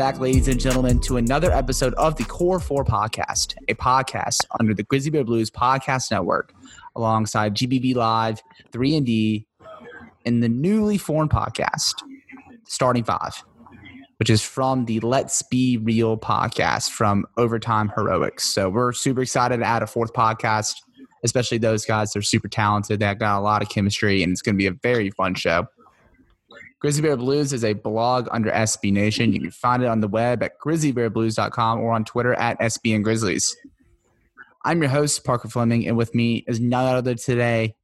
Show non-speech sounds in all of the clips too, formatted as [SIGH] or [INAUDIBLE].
Back, ladies and gentlemen, to another episode of the Core 4 Podcast, a podcast under the Grizzly Bear Blues Podcast Network, alongside GBB Live, 3&D, and the newly formed podcast, Starting Five, which is from the Let's Be Real podcast from Overtime Heroics. So we're super excited to add a fourth podcast, especially those guys. They're super talented. They've got a lot of chemistry, and it's going to be a very fun show. Grizzly Bear Blues is a blog under SB Nation. You can find it on the web at grizzlybearblues.com or on Twitter at SBN Grizzlies. I'm your host, Parker Fleming, and with me is none other today,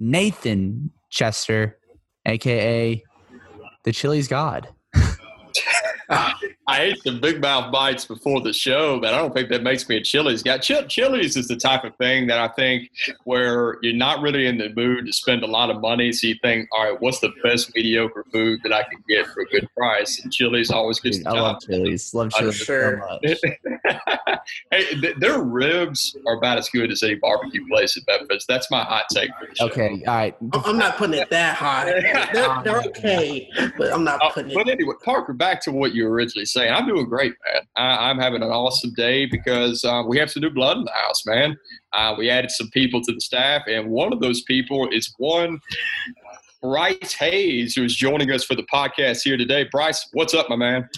Nathan Chester, aka the Chili's God. [LAUGHS] I ate some big mouth bites before the show, but I don't think that makes me a Chili's guy. Ch- Chili's is the type of thing that I think where you're not really in the mood to spend a lot of money, so you think, all right, what's the best mediocre food that I can get for a good price? And Chili's always gets Dude, the I job. love Chili's. Love Chili's sure. so much. [LAUGHS] hey, th- their ribs are about as good as any barbecue place in Memphis. That's my hot take for the show. Okay, all right. I'm I'm not putting it that high. [LAUGHS] They're, they're okay, but I'm not Oh, putting but it. anyway, Parker, back to what you were originally saying. I'm doing great, man. I, I'm having an awesome day because uh, we have some new blood in the house, man. Uh, we added some people to the staff, and one of those people is one Bryce Hayes, who is joining us for the podcast here today. Bryce, what's up, my man?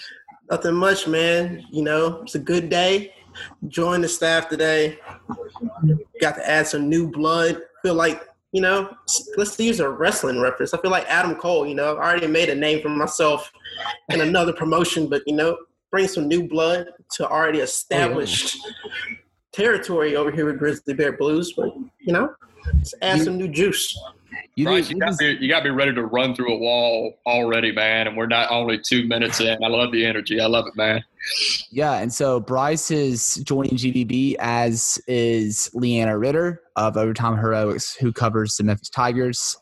Nothing much, man. You know, it's a good day. Joined the staff today. Got to add some new blood. Feel like, you know, let's use a wrestling reference. I feel like Adam Cole, you know, I already made a name for myself in another promotion, but, you know, bring some new blood to already established territory over here with Grizzly Bear Blues. But, you know, let's add some new juice. You, Bryce, you got, me, you got me ready to run through a wall already, man. And we're not only two minutes in. I love the energy. I love it, man. Yeah, and so Bryce is joining GBB, as is Leanna Ritter of Overtime Heroics, who covers the Memphis Tigers.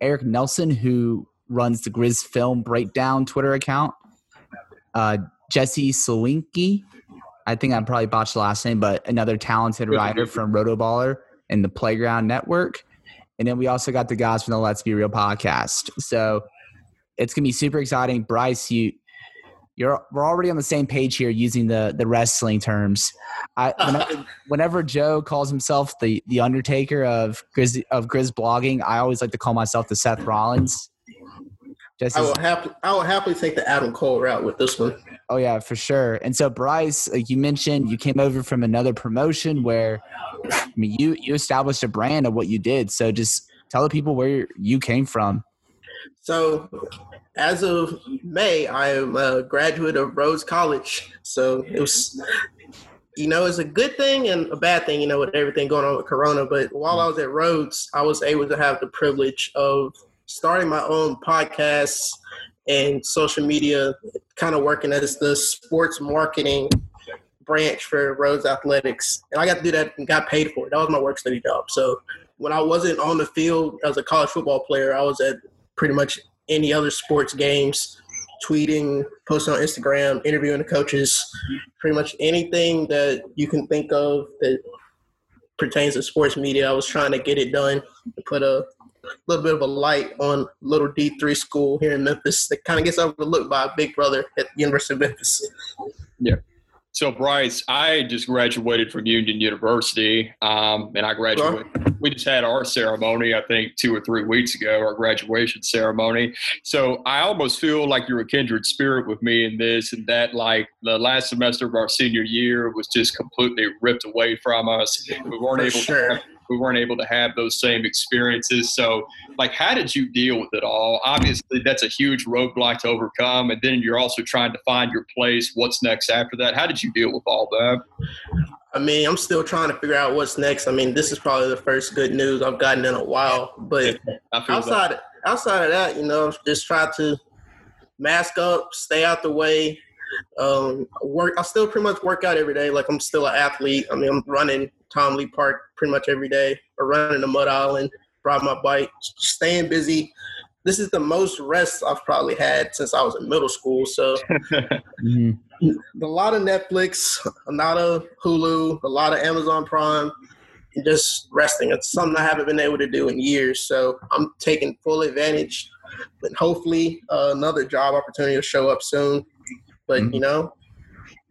Eric Nelson, who runs the Grizz Film Breakdown Twitter account. Uh, Jesse Sawinki, I think I probably botched the last name, but another talented writer from Rotoballer and the Playground Network. And then we also got the guys from the Let's Be Real podcast. So it's gonna be super exciting. Bryce, you you're we're already on the same page here using the the wrestling terms. I [LAUGHS] whenever, whenever Joe calls himself the the Undertaker of Grizz of Grizz blogging, I always like to call myself the Seth Rollins. I will happily, I will happily take the Adam Cole route with this one. Oh yeah, for sure. And so Bryce, like you mentioned, you came over from another promotion where I mean you you established a brand of what you did. So just tell the people where you came from. So, as of May, I am a graduate of Rhodes College. So it was, you know, it's a good thing and a bad thing, you know, with everything going on with Corona. But while I was at Rhodes, I was able to have the privilege of starting my own podcast and social media, kind of working as the sports marketing branch for Rhodes Athletics. And I got to do that and got paid for it. That was my work study job. So when I wasn't on the field as a college football player, I was at pretty much any other sports games, tweeting, posting on Instagram, interviewing the coaches, pretty much anything that you can think of that pertains to sports media. I was trying to get it done put a little bit of a light on little D3 school here in Memphis that kind of gets overlooked by a big brother at the University of Memphis. Yeah. So, Bryce, I just graduated from Union University, um, and I graduated. We just had our ceremony, I think, two or three weeks ago, our graduation ceremony. So, I almost feel like you're a kindred spirit with me in this, and that, like, the last semester of our senior year was just completely ripped away from us. We weren't For able sure. to. We weren't able to have those same experiences. So, like, how did you deal with it all? Obviously, that's a huge roadblock to overcome, and then you're also trying to find your place. What's next after that? How did you deal with all that? I mean, I'm still trying to figure out what's next. I mean, this is probably the first good news I've gotten in a while, but [LAUGHS] that. outside outside of that, you know, just try to mask up, stay out the way, Um, work. I still pretty much work out every day. Like I'm still an athlete. I mean, I'm running Tom Lee Park pretty much every day, or running the Mud Island, ride my bike, staying busy. This is the most rest I've probably had since I was in middle school. So, [LAUGHS] mm-hmm. a lot of Netflix, a lot of Hulu, a lot of Amazon Prime, just resting. It's something I haven't been able to do in years. So, I'm taking full advantage. But hopefully, uh, another job opportunity will show up soon. But mm-hmm. you know,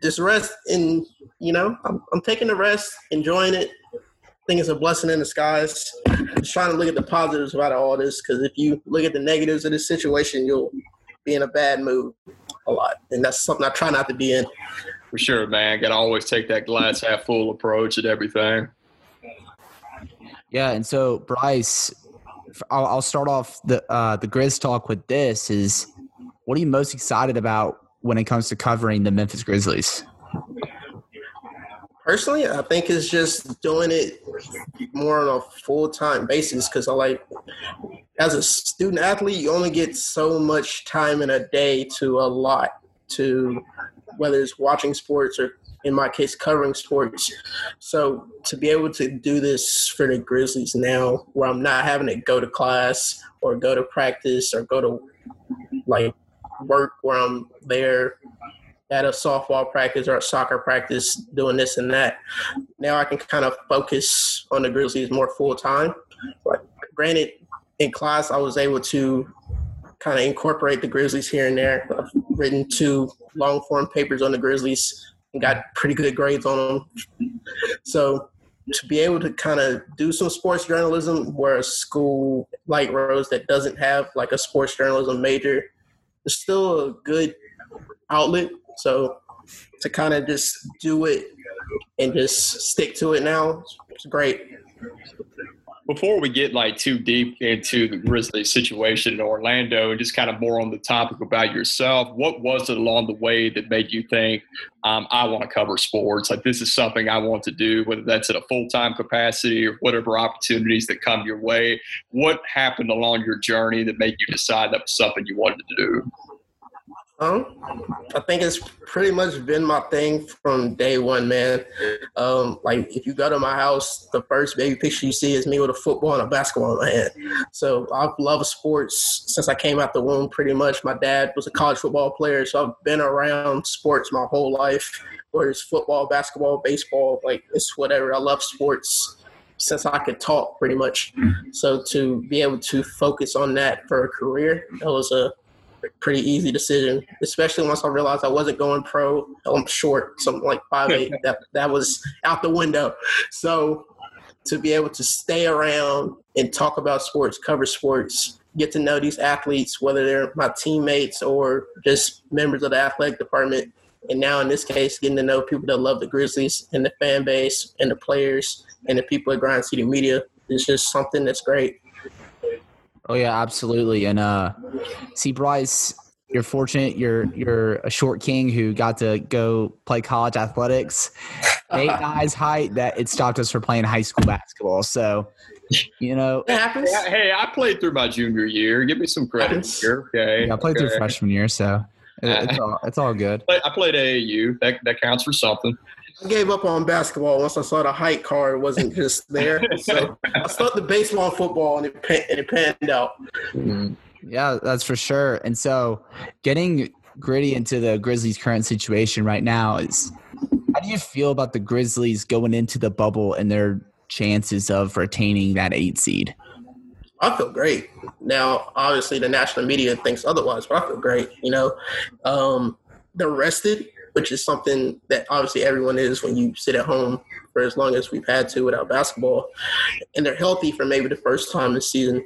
just rest and you know, I'm, I'm taking the rest, enjoying it. I think it's a blessing in disguise. Just trying to look at the positives about all this because if you look at the negatives of this situation, you'll be in a bad mood a lot, and that's something I try not to be in. For sure, man. Got to always take that glass half full approach at everything. Yeah, and so Bryce, I'll, I'll start off the uh, the Grizz talk with this: is what are you most excited about when it comes to covering the Memphis Grizzlies? Personally, I think it's just doing it more on a full time basis because I like as a student athlete, you only get so much time in a day to a lot to whether it's watching sports or in my case covering sports. So to be able to do this for the Grizzlies now where I'm not having to go to class or go to practice or go to like work where I'm there at a softball practice or a soccer practice doing this and that. Now I can kind of focus on the Grizzlies more full time. Like, granted, in class I was able to kind of incorporate the Grizzlies here and there. I've written two long form papers on the Grizzlies and got pretty good grades on them. So to be able to kind of do some sports journalism where a school like Rhodes that doesn't have like a sports journalism major it's still a good outlet. So to kind of just do it and just stick to it now, it's great. Before we get like too deep into the Grizzlies situation in Orlando and just kind of more on the topic about yourself, what was it along the way that made you think um, I want to cover sports? Like this is something I want to do, whether that's at a full time capacity or whatever opportunities that come your way. What happened along your journey that made you decide that was something you wanted to do? Um, I think it's pretty much been my thing from day one, man. Um, like if you go to my house, the first baby picture you see is me with a football and a basketball in my hand. So I've loved sports since I came out the womb. Pretty much, my dad was a college football player, so I've been around sports my whole life. Whether it's football, basketball, baseball, like it's whatever. I love sports since I could talk, pretty much. So to be able to focus on that for a career, that was a pretty easy decision, especially once I realized I wasn't going pro. I'm short, something like five eight. [LAUGHS] that that was out the window. So to be able to stay around and talk about sports, cover sports, get to know these athletes, whether they're my teammates or just members of the athletic department. And now in this case, getting to know people that love the Grizzlies and the fan base and the players and the people at Grind City Media is just something that's great. Oh yeah, absolutely. And uh, see, Bryce, you're fortunate. You're you're a short king who got to go play college athletics. [LAUGHS] Eight guys height that it stopped us from playing high school basketball. So, you know, it happens. Hey, I played through my junior year. Give me some credit here. Okay, yeah, I played okay. through freshman year, so it's [LAUGHS] all it's all good. I played AAU. That that counts for something. I gave up on basketball once I saw the height card wasn't just there. so I stuck the baseball and football, and it, and it panned out. Mm-hmm. Yeah, that's for sure. And so, getting gritty into the Grizzlies' current situation right now is how do you feel about the Grizzlies going into the bubble and their chances of retaining that eight seed? I feel great. Now, obviously, the national media thinks otherwise, but I feel great. You know, um, they're rested which is something that obviously everyone is when you sit at home for as long as we've had to without basketball, and they're healthy for maybe the first time this season.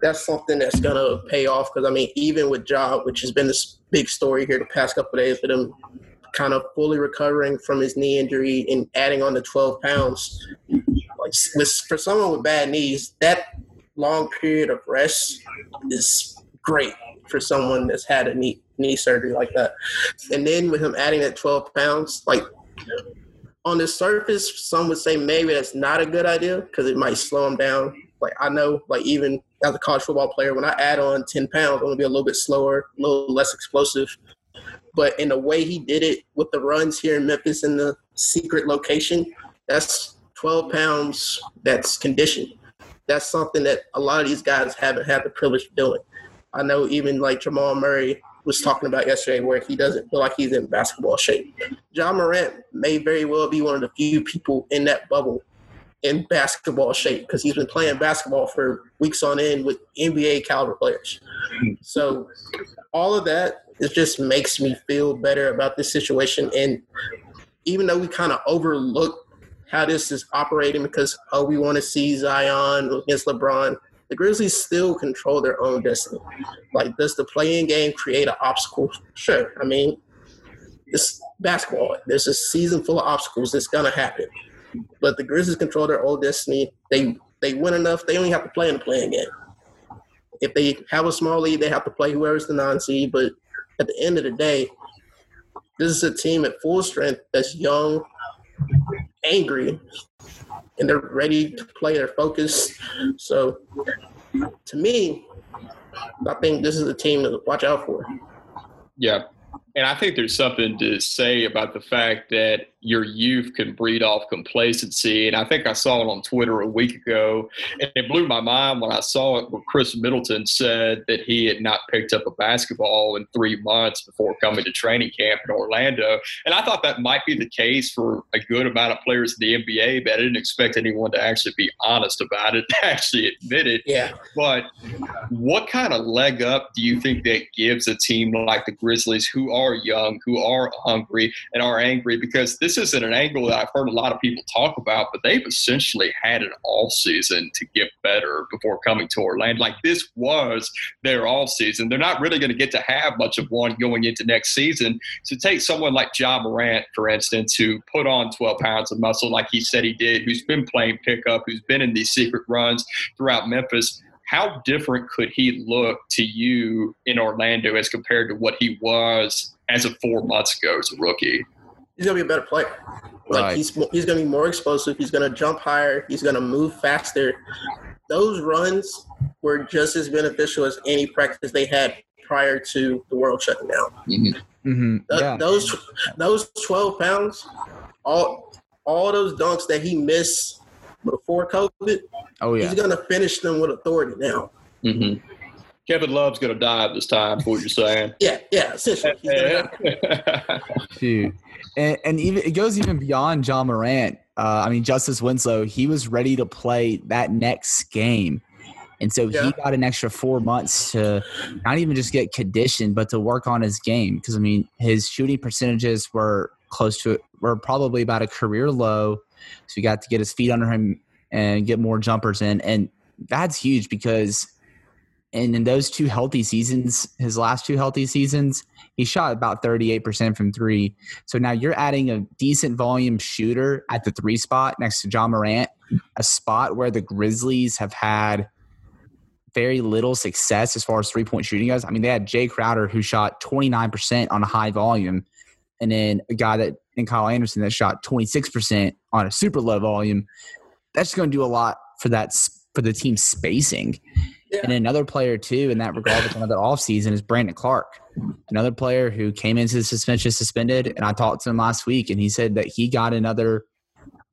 That's something that's gonna pay off because I mean, even with Job, which has been this big story here the past couple days, with him kind of fully recovering from his knee injury and adding on the 12 pounds, like for someone with bad knees, that long period of rest is great for someone that's had a knee knee surgery like that. And then with him adding that 12 pounds, like on the surface, some would say maybe that's not a good idea because it might slow him down. Like I know, like even as a college football player, when I add on 10 pounds, I'm gonna be a little bit slower, a little less explosive. But in the way he did it with the runs here in Memphis in the secret location, that's 12 pounds that's conditioned. That's something that a lot of these guys haven't had the privilege of doing. I know even like Jamal Murray was talking about yesterday where he doesn't feel like he's in basketball shape. Ja Morant may very well be one of the few people in that bubble in basketball shape because he's been playing basketball for weeks on end with NBA caliber players. So all of that it just makes me feel better about this situation. And even though we kind of overlook how this is operating because oh we want to see Zion against LeBron, the Grizzlies still control their own destiny. Like does the play-in game create an obstacle? Sure. I mean, it's basketball. There's a season full of obstacles that's gonna happen. But the Grizzlies control their own destiny. They they win enough. They only have to play in the play-in game. If they have a small lead, they have to play whoever's the non seed. But at the end of the day, this is a team at full strength that's young, angry, and they're ready to play. They're focused. So, to me, I think this is a team to watch out for. Yeah. And I think there's something to say about the fact that your youth can breed off complacency. And I think I saw it on Twitter a week ago, and it blew my mind when I saw it where Khris Middleton said that he had not picked up a basketball in three months before coming to training camp in Orlando. And I thought that might be the case for a good amount of players in the NBA, but I didn't expect anyone to actually be honest about it, [LAUGHS] actually admit it. Yeah. But what kind of leg up do you think that gives a team like the Grizzlies who are young, who are hungry, and are angry? Because this this isn't an angle that I've heard a lot of people talk about, but they've essentially had an offseason to get better before coming to Orlando. Like this was their offseason. They're not really going to get to have much of one going into next season. So take someone like Ja Morant, for instance, who put on 12 pounds of muscle like he said he did, who's been playing pickup, who's been in these secret runs throughout Memphis how different could he look to you in Orlando as compared to what he was as of four months ago as a rookie? he's gonna be a better player. Like right. he's he's gonna be more explosive. He's gonna jump higher. He's gonna move faster. Those runs were just as beneficial as any practice they had prior to the world shutting down. Mm-hmm. Mm-hmm. yeah. Those those twelve pounds, all all those dunks that he missed before COVID. Oh yeah, he's gonna finish them with authority now. Mm-hmm. Kevin Love's going to die this time. For what you're saying? [LAUGHS] Yeah, yeah, essentially. Dude, [LAUGHS] and, and, even it goes even beyond Ja Morant. Uh, I mean, Justice Winslow, he was ready to play that next game. And so yeah. he got an extra four months to not even just get conditioned, but to work on his game. Because, I mean, his shooting percentages were close to it, were probably about a career low. So he got to get his feet under him and get more jumpers in. And that's huge because – and in those two healthy seasons, his last two healthy seasons, he shot about 38% from three. So now you're adding a decent volume shooter at the three spot next to Ja Morant, a spot where the Grizzlies have had very little success as far as three point shooting goes. I mean, they had Jae Crowder who shot 29% on a high volume, and then a guy that in Kyle Anderson that shot 26% on a super low volume. That's going to do a lot for that for the team spacing. Yeah. And another player too in that regard with another offseason is Brandon Clarke. Another player who came into the suspension suspended. And I talked to him last week and he said that he got another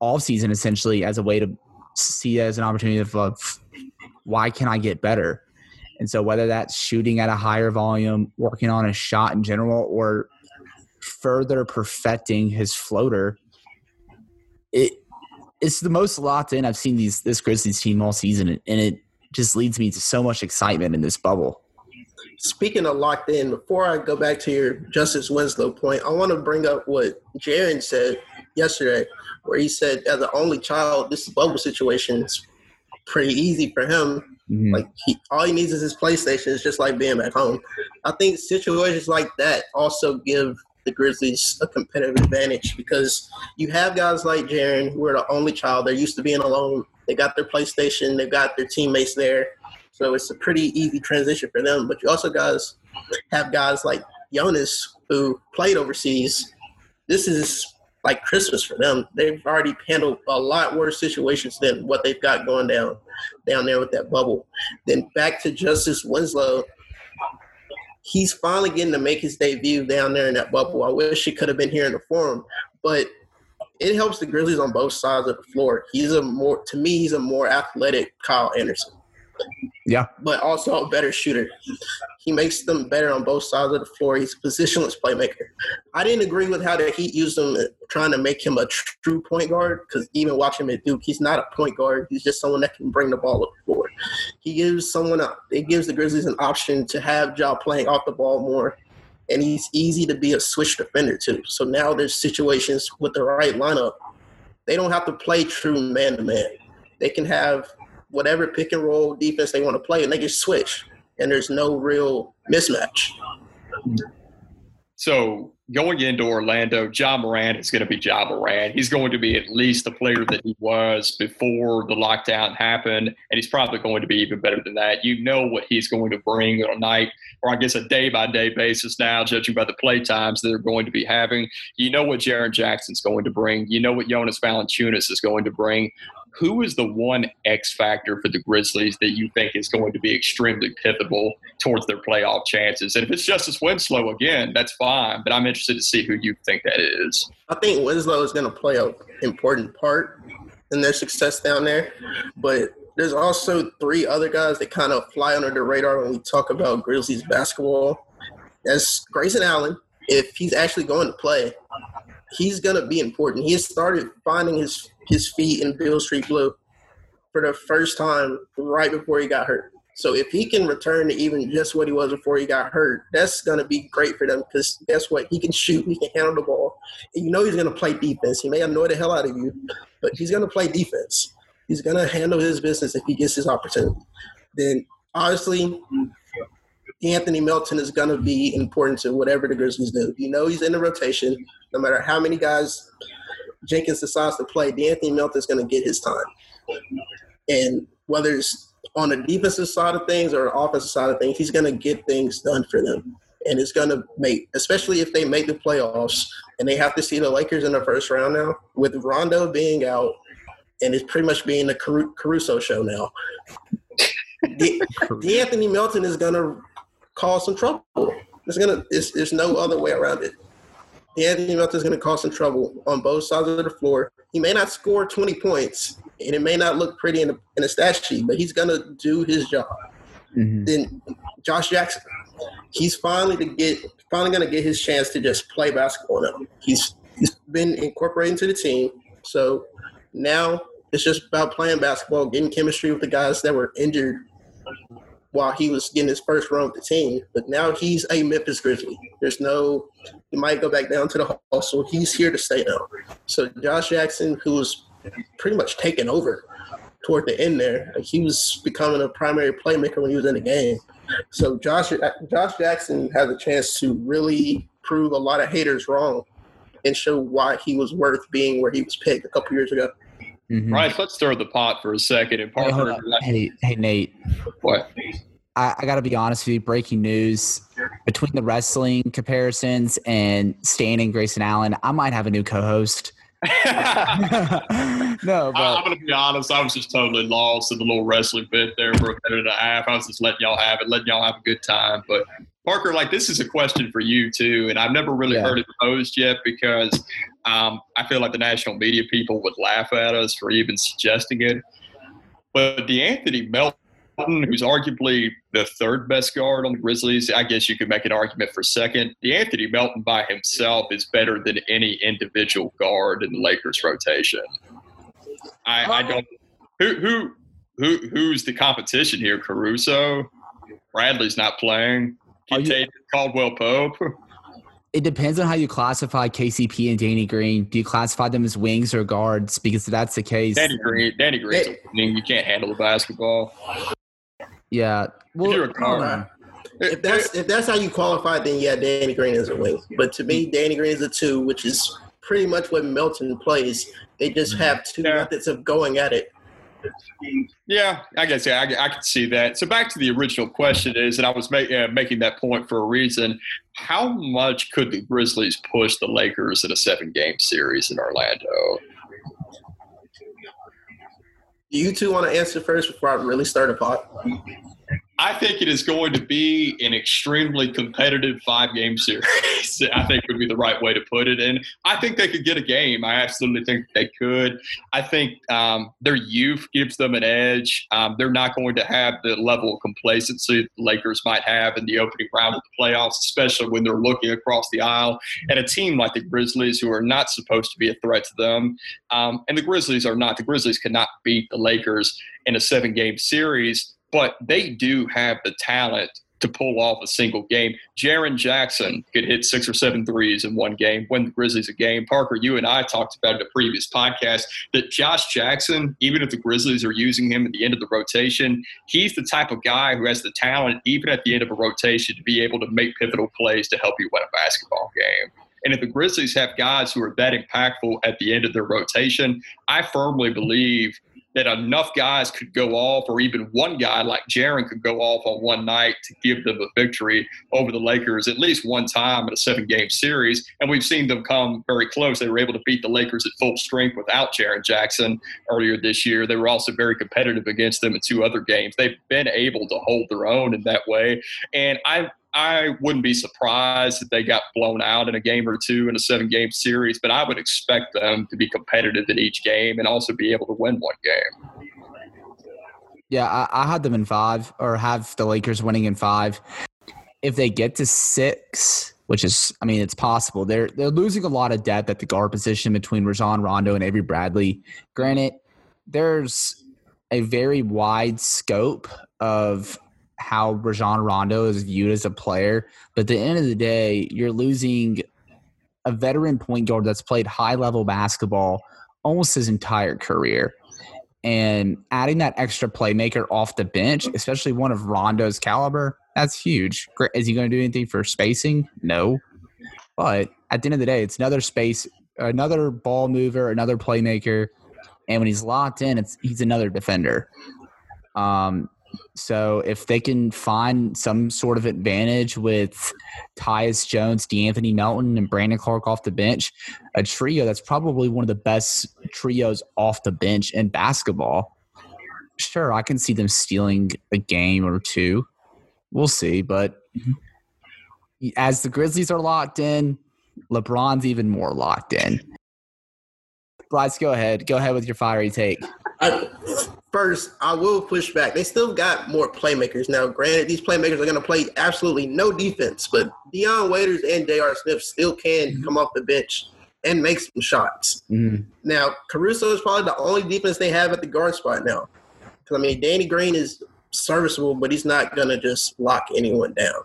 offseason essentially as a way to see it as an opportunity of, of why can I get better? And so whether that's shooting at a higher volume, working on a shot in general, or further perfecting his floater, it it's the most locked in I've seen these this Grizzlies team all season, and it just leads me to so much excitement in this bubble. Speaking of locked in, before I go back to your Justice Winslow point, I want to bring up what Jaren said yesterday, where he said, as an only child, this bubble situation is pretty easy for him. Mm-hmm. Like he, all he needs is his PlayStation. It's just like being back home. I think situations like that also give the Grizzlies a competitive advantage because you have guys like Jaren who are the only child. They're used to being alone they got their PlayStation. They've got their teammates there. So it's a pretty easy transition for them. But you also guys have guys like Jonas who played overseas. This is like Christmas for them. They've already handled a lot worse situations than what they've got going down down there with that bubble. Then back to Justice Winslow. He's finally getting to make his debut down there in that bubble. I wish he could have been here in the forum, but it helps the Grizzlies on both sides of the floor. He's a more to me, he's a more athletic Kyle Anderson. Yeah. But also a better shooter. He makes them better on both sides of the floor. He's a positionless playmaker. I didn't agree with how the Heat used him trying to make him a true point guard because even watching him at Duke, he's not a point guard. He's just someone that can bring the ball up the floor. He gives someone a, it gives the Grizzlies an option to have Ja playing off the ball more. And he's easy to be a switch defender too. So now there's situations with the right lineup. They don't have to play true man to man. They can have whatever pick and roll defense they want to play, and they just switch, and there's no real mismatch. So going into Orlando, Ja Morant is going to be Ja Morant. He's going to be at least the player that he was before the lockdown happened, and he's probably going to be even better than that. You know what he's going to bring on a night, or I guess a day by day basis now, judging by the play times they're going to be having. You know what Jaren Jackson's going to bring. You know what Jonas Valanciunas is going to bring who is the one X factor for the Grizzlies that you think is going to be extremely pivotal towards their playoff chances? And if it's Justice Winslow again, that's fine. But I'm interested to see who you think that is. I think Winslow is going to play an important part in their success down there. But there's also three other guys that kind of fly under the radar when we talk about Grizzlies basketball. That's Grayson Allen. If he's actually going to play, he's going to be important. He has started finding his his feet in Beale Street Blue for the first time right before he got hurt. So if he can return to even just what he was before he got hurt, that's going to be great for them because guess what? He can shoot, he can handle the ball. And you know he's going to play defense. He may annoy the hell out of you, but he's going to play defense. He's going to handle his business if he gets his opportunity. Then honestly, Anthony Melton is going to be important to whatever the Grizzlies do. You know he's in the rotation. No matter how many guys Jenkins decides to play, De'Anthony Melton is going to get his time. And whether it's on the defensive side of things or offensive side of things, he's going to get things done for them. And it's going to make, especially if they make the playoffs and they have to see the Lakers in the first round now, with Rondo being out and it's pretty much being the Caruso show now. De'Anthony Melton is going to cause some trouble. It's gonna. There's no other way around it. Anthony Melton is going to cause some trouble on both sides of the floor. He may not score 20 points, and it may not look pretty in a, in a stat sheet, but he's going to do his job. Mm-hmm. Then Josh Jackson, he's finally to get finally going to get his chance to just play basketball now. He's he's been incorporated into the team, so now it's just about playing basketball, getting chemistry with the guys that were injured while he was getting his first run with the team. But now he's a Memphis Grizzly. There's no, he might go back down to the hustle. He's here to stay now. So Josh Jackson, who was pretty much taking over toward the end there, he was becoming a primary playmaker when he was in the game. So Josh Josh Jackson has a chance to really prove a lot of haters wrong and show why he was worth being where he was picked a couple years ago. Mm-hmm. Right, let's stir the pot for a second. And Parker, hey, hey, hey, Nate. What? I, I got to be honest with you. Breaking news: between the wrestling comparisons and Stan and Grayson Allen, I might have a new co-host. [LAUGHS] no, [LAUGHS] but I'm gonna be honest. I was just totally lost in the little wrestling bit there for a minute and a half. I was just letting y'all have it, letting y'all have a good time. But Parker, like this is a question for you too, and I've never really yeah. heard it posed yet because um, I feel like the national media people would laugh at us for even suggesting it. But De'Anthony Melton, who's arguably the third best guard on the Grizzlies, I guess you could make an argument for second. De'Anthony Melton by himself is better than any individual guard in the Lakers rotation. I, I don't. Who who who who's the competition here? Caruso. Bradley's not playing. Caldwell Pope. [LAUGHS] It depends on how you classify KCP and Danny Green. Do you classify them as wings or guards? Because if that's the case, Danny Green, Danny Green, you can't handle the basketball. Yeah, well, you're a guard. If that's if that's how you qualify, then yeah, Danny Green is a wing. But to me, Danny Green is a two, which is pretty much what Melton plays. They just mm-hmm. have two yeah. methods of going at it. Yeah, I guess yeah, I, I can see that. So back to the original question is, and I was make, uh, making that point for a reason. How much could the Grizzlies push the Lakers in a seven-game series in Orlando? Do you two want to answer first before I really start a pot? I think it is going to be an extremely competitive five game series. [LAUGHS] I think would be the right way to put it. And I think they could get a game. I absolutely think they could. I think um, their youth gives them an edge. Um, they're not going to have the level of complacency the Lakers might have in the opening round of the playoffs, especially when they're looking across the aisle at a team like the Grizzlies, who are not supposed to be a threat to them. Um, and the Grizzlies are not. The Grizzlies cannot beat the Lakers in a seven game series but they do have the talent to pull off a single game. Jaren Jackson could hit six or seven threes in one game, win the Grizzlies a game. Parker, you and I talked about in a previous podcast that Josh Jackson, even if the Grizzlies are using him at the end of the rotation, he's the type of guy who has the talent, even at the end of a rotation, to be able to make pivotal plays to help you win a basketball game. And if the Grizzlies have guys who are that impactful at the end of their rotation, I firmly believe that enough guys could go off, or even one guy like Jaren could go off on one night to give them a victory over the Lakers at least one time in a seven game series. And we've seen them come very close. They were able to beat the Lakers at full strength without Jaren Jackson earlier this year. They were also very competitive against them in two other games. They've been able to hold their own in that way. And I I wouldn't be surprised if they got blown out in a game or two in a seven game series, but I would expect them to be competitive in each game and also be able to win one game. Yeah, I, I had them in five or have the Lakers winning in five. If they get to six, which is, I mean, it's possible. They're they're losing a lot of depth at the guard position between Rajon Rondo and Avery Bradley. Granted, there's a very wide scope of how Rajon Rondo is viewed as a player. But at the end of the day, you're losing a veteran point guard that's played high level basketball almost his entire career. And adding that extra playmaker off the bench, especially one of Rondo's caliber, that's huge. Is he going to do anything for spacing? No. But at the end of the day, it's another space, another ball mover, another playmaker. And when he's locked in, it's he's another defender. Um, so if they can find some sort of advantage with Tyus Jones, De'Anthony Melton, and Brandon Clarke off the bench, a trio that's probably one of the best trios off the bench in basketball. Sure, I can see them stealing a game or two. We'll see, but as the Grizzlies are locked in, LeBron's even more locked in. Bryce, go ahead. Go ahead with your fiery take. I, first, I will push back. They still got more playmakers now. Granted, these playmakers are going to play absolutely no defense, but Dion Waiters and J.R. Smith still can mm-hmm. come off the bench and make some shots. Mm-hmm. Now, Caruso is probably the only defense they have at the guard spot now. Because I mean, Danny Green is serviceable, but he's not going to just lock anyone down.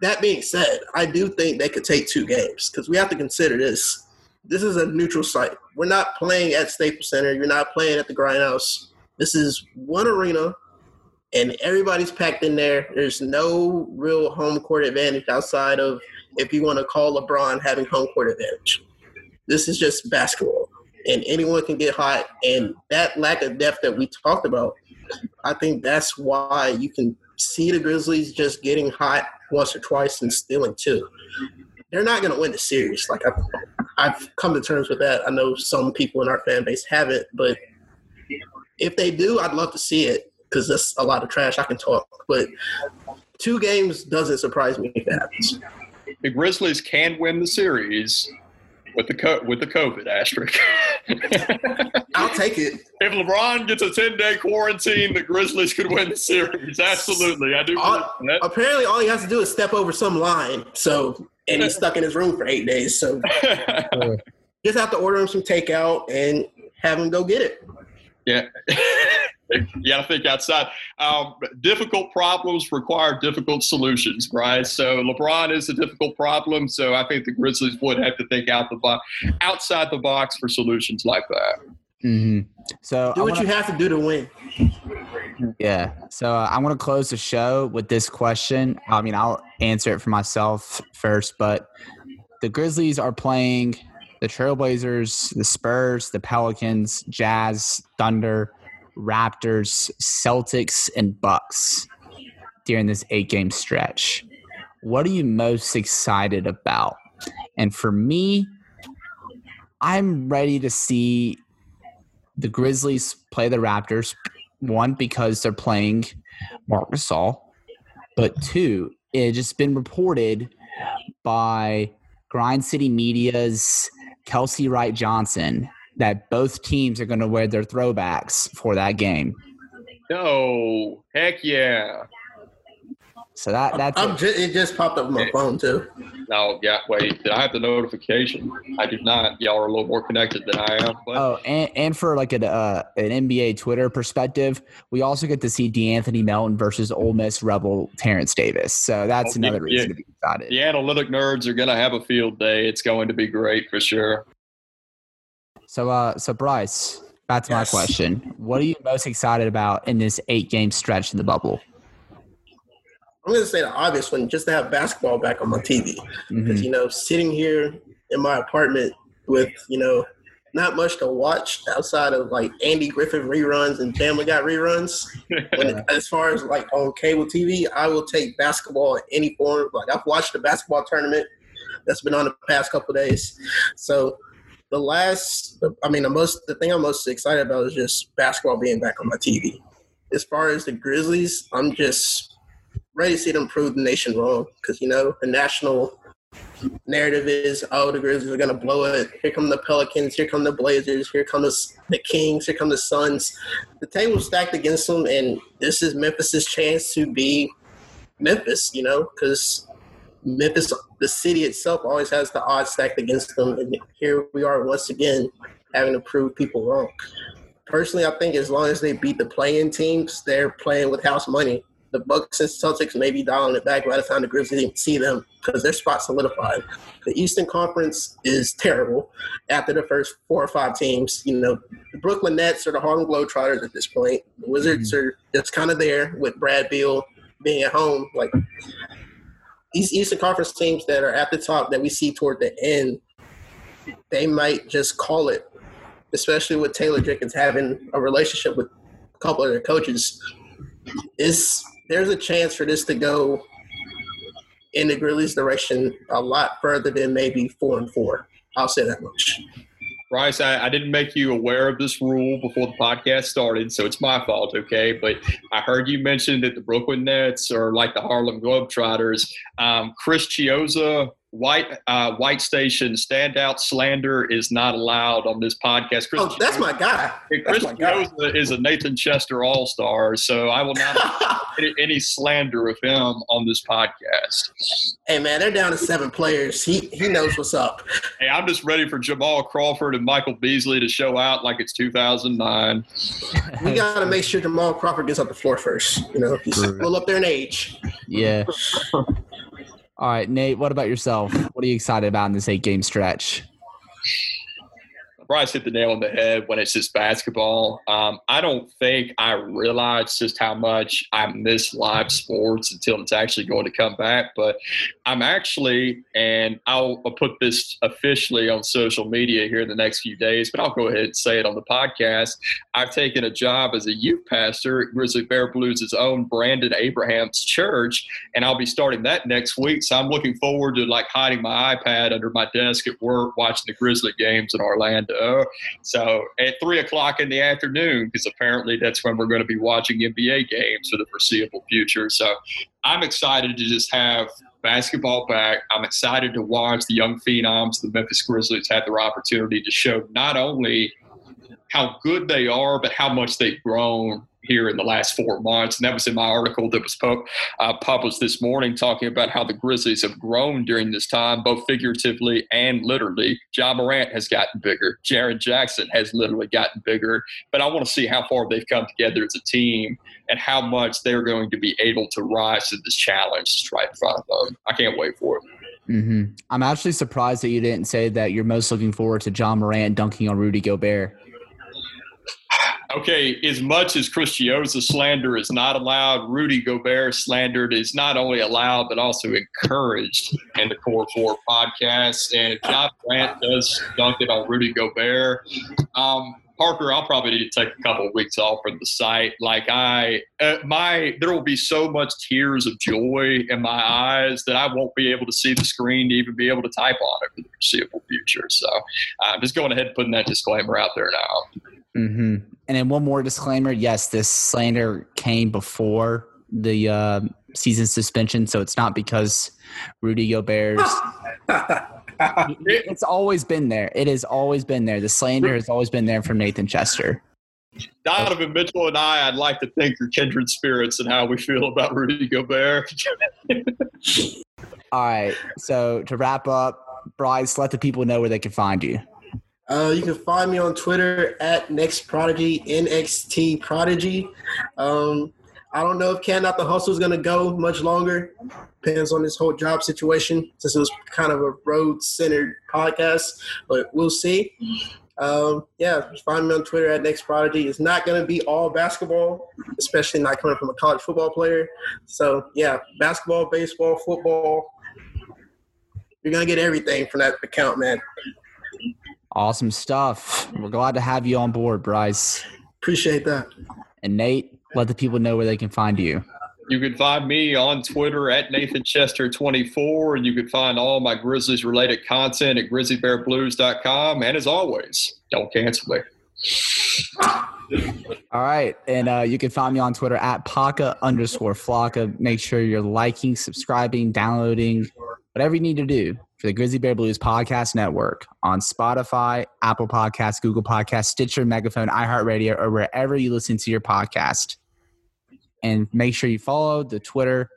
That being said, I do think they could take two games because we have to consider this this is a neutral site. We're not playing at Staples Center. You're not playing at the Grindhouse. This is one arena, and everybody's packed in there. There's no real home court advantage outside of if you want to call LeBron having home court advantage. This is just basketball, and anyone can get hot. And that lack of depth that we talked about, I think that's why you can see the Grizzlies just getting hot once or twice and stealing two. They're not going to win the series. Like I, I've come to terms with that. I know some people in our fan base haven't, but if they do, I'd love to see it because that's a lot of trash. I can talk, but two games doesn't surprise me if that happens. The Grizzlies can win the series with the co- with the COVID asterisk. [LAUGHS] I'll take it. If LeBron gets a ten day quarantine, the Grizzlies could win the series. Absolutely, I do. All, apparently, all he has to do is step over some line. So and he's stuck in his room for eight days. So [LAUGHS] just have to order him some takeout and have him go get it. Yeah. you got to think outside. Um, difficult problems require difficult solutions, right? So LeBron is a difficult problem. So I think the Grizzlies would have to think out the box, outside the box for solutions like that. Mm-hmm. So do what wanna, you have to do to win. Yeah. So uh, I want to close the show with this question. I mean, I'll answer it for myself first, but the Grizzlies are playing the Trailblazers, the Spurs, the Pelicans, Jazz, Thunder, Raptors, Celtics, and Bucks during this eight game stretch. What are you most excited about? And for me, I'm ready to see the Grizzlies play the Raptors one because they're playing Marc Gasol, but two, it's just been reported by Grind City Media's Kelsey Wright Johnson that both teams are going to wear their throwbacks for that game. No, heck yeah. So that that's I'm it. it just popped up on my phone too. No, yeah, wait, did I have the notification? I did not. Y'all are a little more connected than I am. But Oh, and, and for like an uh, an NBA Twitter perspective, we also get to see De'Anthony Melton versus Ole Miss Rebel Terence Davis. So that's Oh, another yeah, reason to be excited. the analytic nerds are going to have a field day. It's going to be great for sure. So, uh, so Bryce, that's Yes. my question: What are you most excited about in this eight game stretch in the bubble? I'm going to say the obvious one, just to have basketball back on my TV. Because, Mhm. you know, sitting here in my apartment with, you know, not much to watch outside of like Andy Griffith reruns and Family Guy reruns. When, [LAUGHS] as far as like on cable TV, I will take basketball in any form. Like I've watched the basketball tournament that's been on the past couple days. So the last, I mean, the most, the thing I'm most excited about is just basketball being back on my TV. As far as the Grizzlies, I'm just ready to see them prove the nation wrong because you know the national narrative is oh the Grizzlies are gonna blow it. Here come the Pelicans. Here come the Blazers. Here come the, the Kings. Here come the Suns. The table's stacked against them, and this is Memphis's chance to be Memphis. You know because Memphis, the city itself, always has the odds stacked against them, and here we are once again having to prove people wrong. Personally, I think as long as they beat the play-in teams, they're playing with house money the Bucks and Celtics may be dialing it back by the time the Grizzlies even see them because their spot solidified. The Eastern Conference is terrible after the first four or five teams. You know, the Brooklyn Nets are the Harlem Globetrotters at this point. The Wizards mm-hmm. are just kind of there with Brad Beal being at home. Like these Eastern Conference teams that are at the top that we see toward the end, they might just call it, especially with Taylor Jenkins having a relationship with a couple of their coaches. It's there's a chance for this to go in the Grizzlies' direction a lot further than maybe four and four. I'll say that much. Bryce, I, I didn't make you aware of this rule before the podcast started, so it's my fault, okay? But I heard you mention that the Brooklyn Nets are like the Harlem Globetrotters. Um, Chris Chiozza, White uh, White Station standout slander is not allowed on this podcast. Chris Oh, that's my guy. Chris my guy. Chiozza is a Nathan Chester All Star, so I will not [LAUGHS] any, any slander of him on this podcast. hey man, they're down to seven players. He he knows what's up. Hey, I'm just ready for Jamal Crawford and Michael Beasley to show out like it's 2009. We got to make sure Jamal Crawford gets up the floor first. You know, he's a little up there in age. yeah. [LAUGHS] All right, Nate. What about yourself? What are you excited about in this eight game stretch? Bryce hit the nail on the head when it's just basketball. Um, I don't think I realized just how much I miss live sports until it's actually going to come back. But I'm actually, and I'll, I'll put this officially on social media here in the next few days, but I'll go ahead and say it on the podcast. I've taken a job as a youth pastor at Grizzly Bear Blues' own Brandon Abraham's church, and I'll be starting that next week. So I'm looking forward to like hiding my iPad under my desk at work, watching the Grizzly games in Orlando. So at three o'clock in the afternoon, because apparently that's when we're going to be watching NBA games for the foreseeable future. So I'm excited to just have basketball back. I'm excited to watch the young phenoms, the Memphis Grizzlies, have their opportunity to show not only how good they are, but how much they've grown here in the last four months. And that was in my article that was uh, published this morning, talking about how the Grizzlies have grown during this time, both figuratively and literally. Ja Morant has gotten bigger. Jaren Jackson has literally gotten bigger. But I want to see how far they've come together as a team and how much they're going to be able to rise to this challenge that's right in front of them. I can't wait for it. hmm I'm actually surprised that you didn't say that you're most looking forward to Ja Morant dunking on Rudy Gobert. Okay, as much as Chris slander is not allowed, Rudy Gobert slandered is not only allowed but also encouraged in the Core Four podcast. And if Ja Morant does dunk it on Rudy Gobert, um, Parker, I'll probably need to take a couple of weeks off from the site. Like I, uh, my, there will be so much tears of joy in my eyes that I won't be able to see the screen to even be able to type on it for the foreseeable future. So I'm just going ahead and putting that disclaimer out there now. Mm-hmm. And then one more disclaimer: yes, this slander came before the uh, season suspension, so it's not because Rudy Gobert's. [LAUGHS] [LAUGHS] it's always been there. It has always been there. The slander has always been there from Nathan Chester. Donovan Mitchell and I, I'd like to think are kindred spirits in how we feel about Rudy Gobert. [LAUGHS] All right. So to wrap up, Bryce, let the people know where they can find you. Uh, you can find me on Twitter at Next Prodigy, NXT Prodigy. Um, I don't know if Can Not the Hustle is going to go much longer. Depends on this whole job situation, since it was kind of a road centered podcast, but we'll see. Um, yeah, find me on Twitter at Next Prodigy. It's not going to be all basketball, especially not coming from a college football player. So, yeah, basketball, baseball, football. You're going to get everything from that account, man. Awesome stuff. We're glad to have you on board, Bryce. Appreciate that. And Nate, let the people know where they can find you. You can find me on Twitter at Nathan Chester24, and you can find all my Grizzlies related content at grizzlybearblues.com. And as always, don't cancel me. All right. And uh, you can find me on Twitter at Paka underscore Flocka. Make sure you're liking, subscribing, downloading, whatever you need to do for the Grizzly Bear Blues Podcast Network on Spotify, Apple Podcasts, Google Podcasts, Stitcher, Megaphone, iHeartRadio, or wherever you listen to your podcast. And make sure you follow the Twitter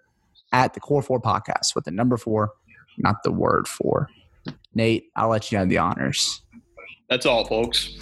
at the Core Four Podcast with the number four, not the word four. Nate, I'll let you have the honors. That's all, folks.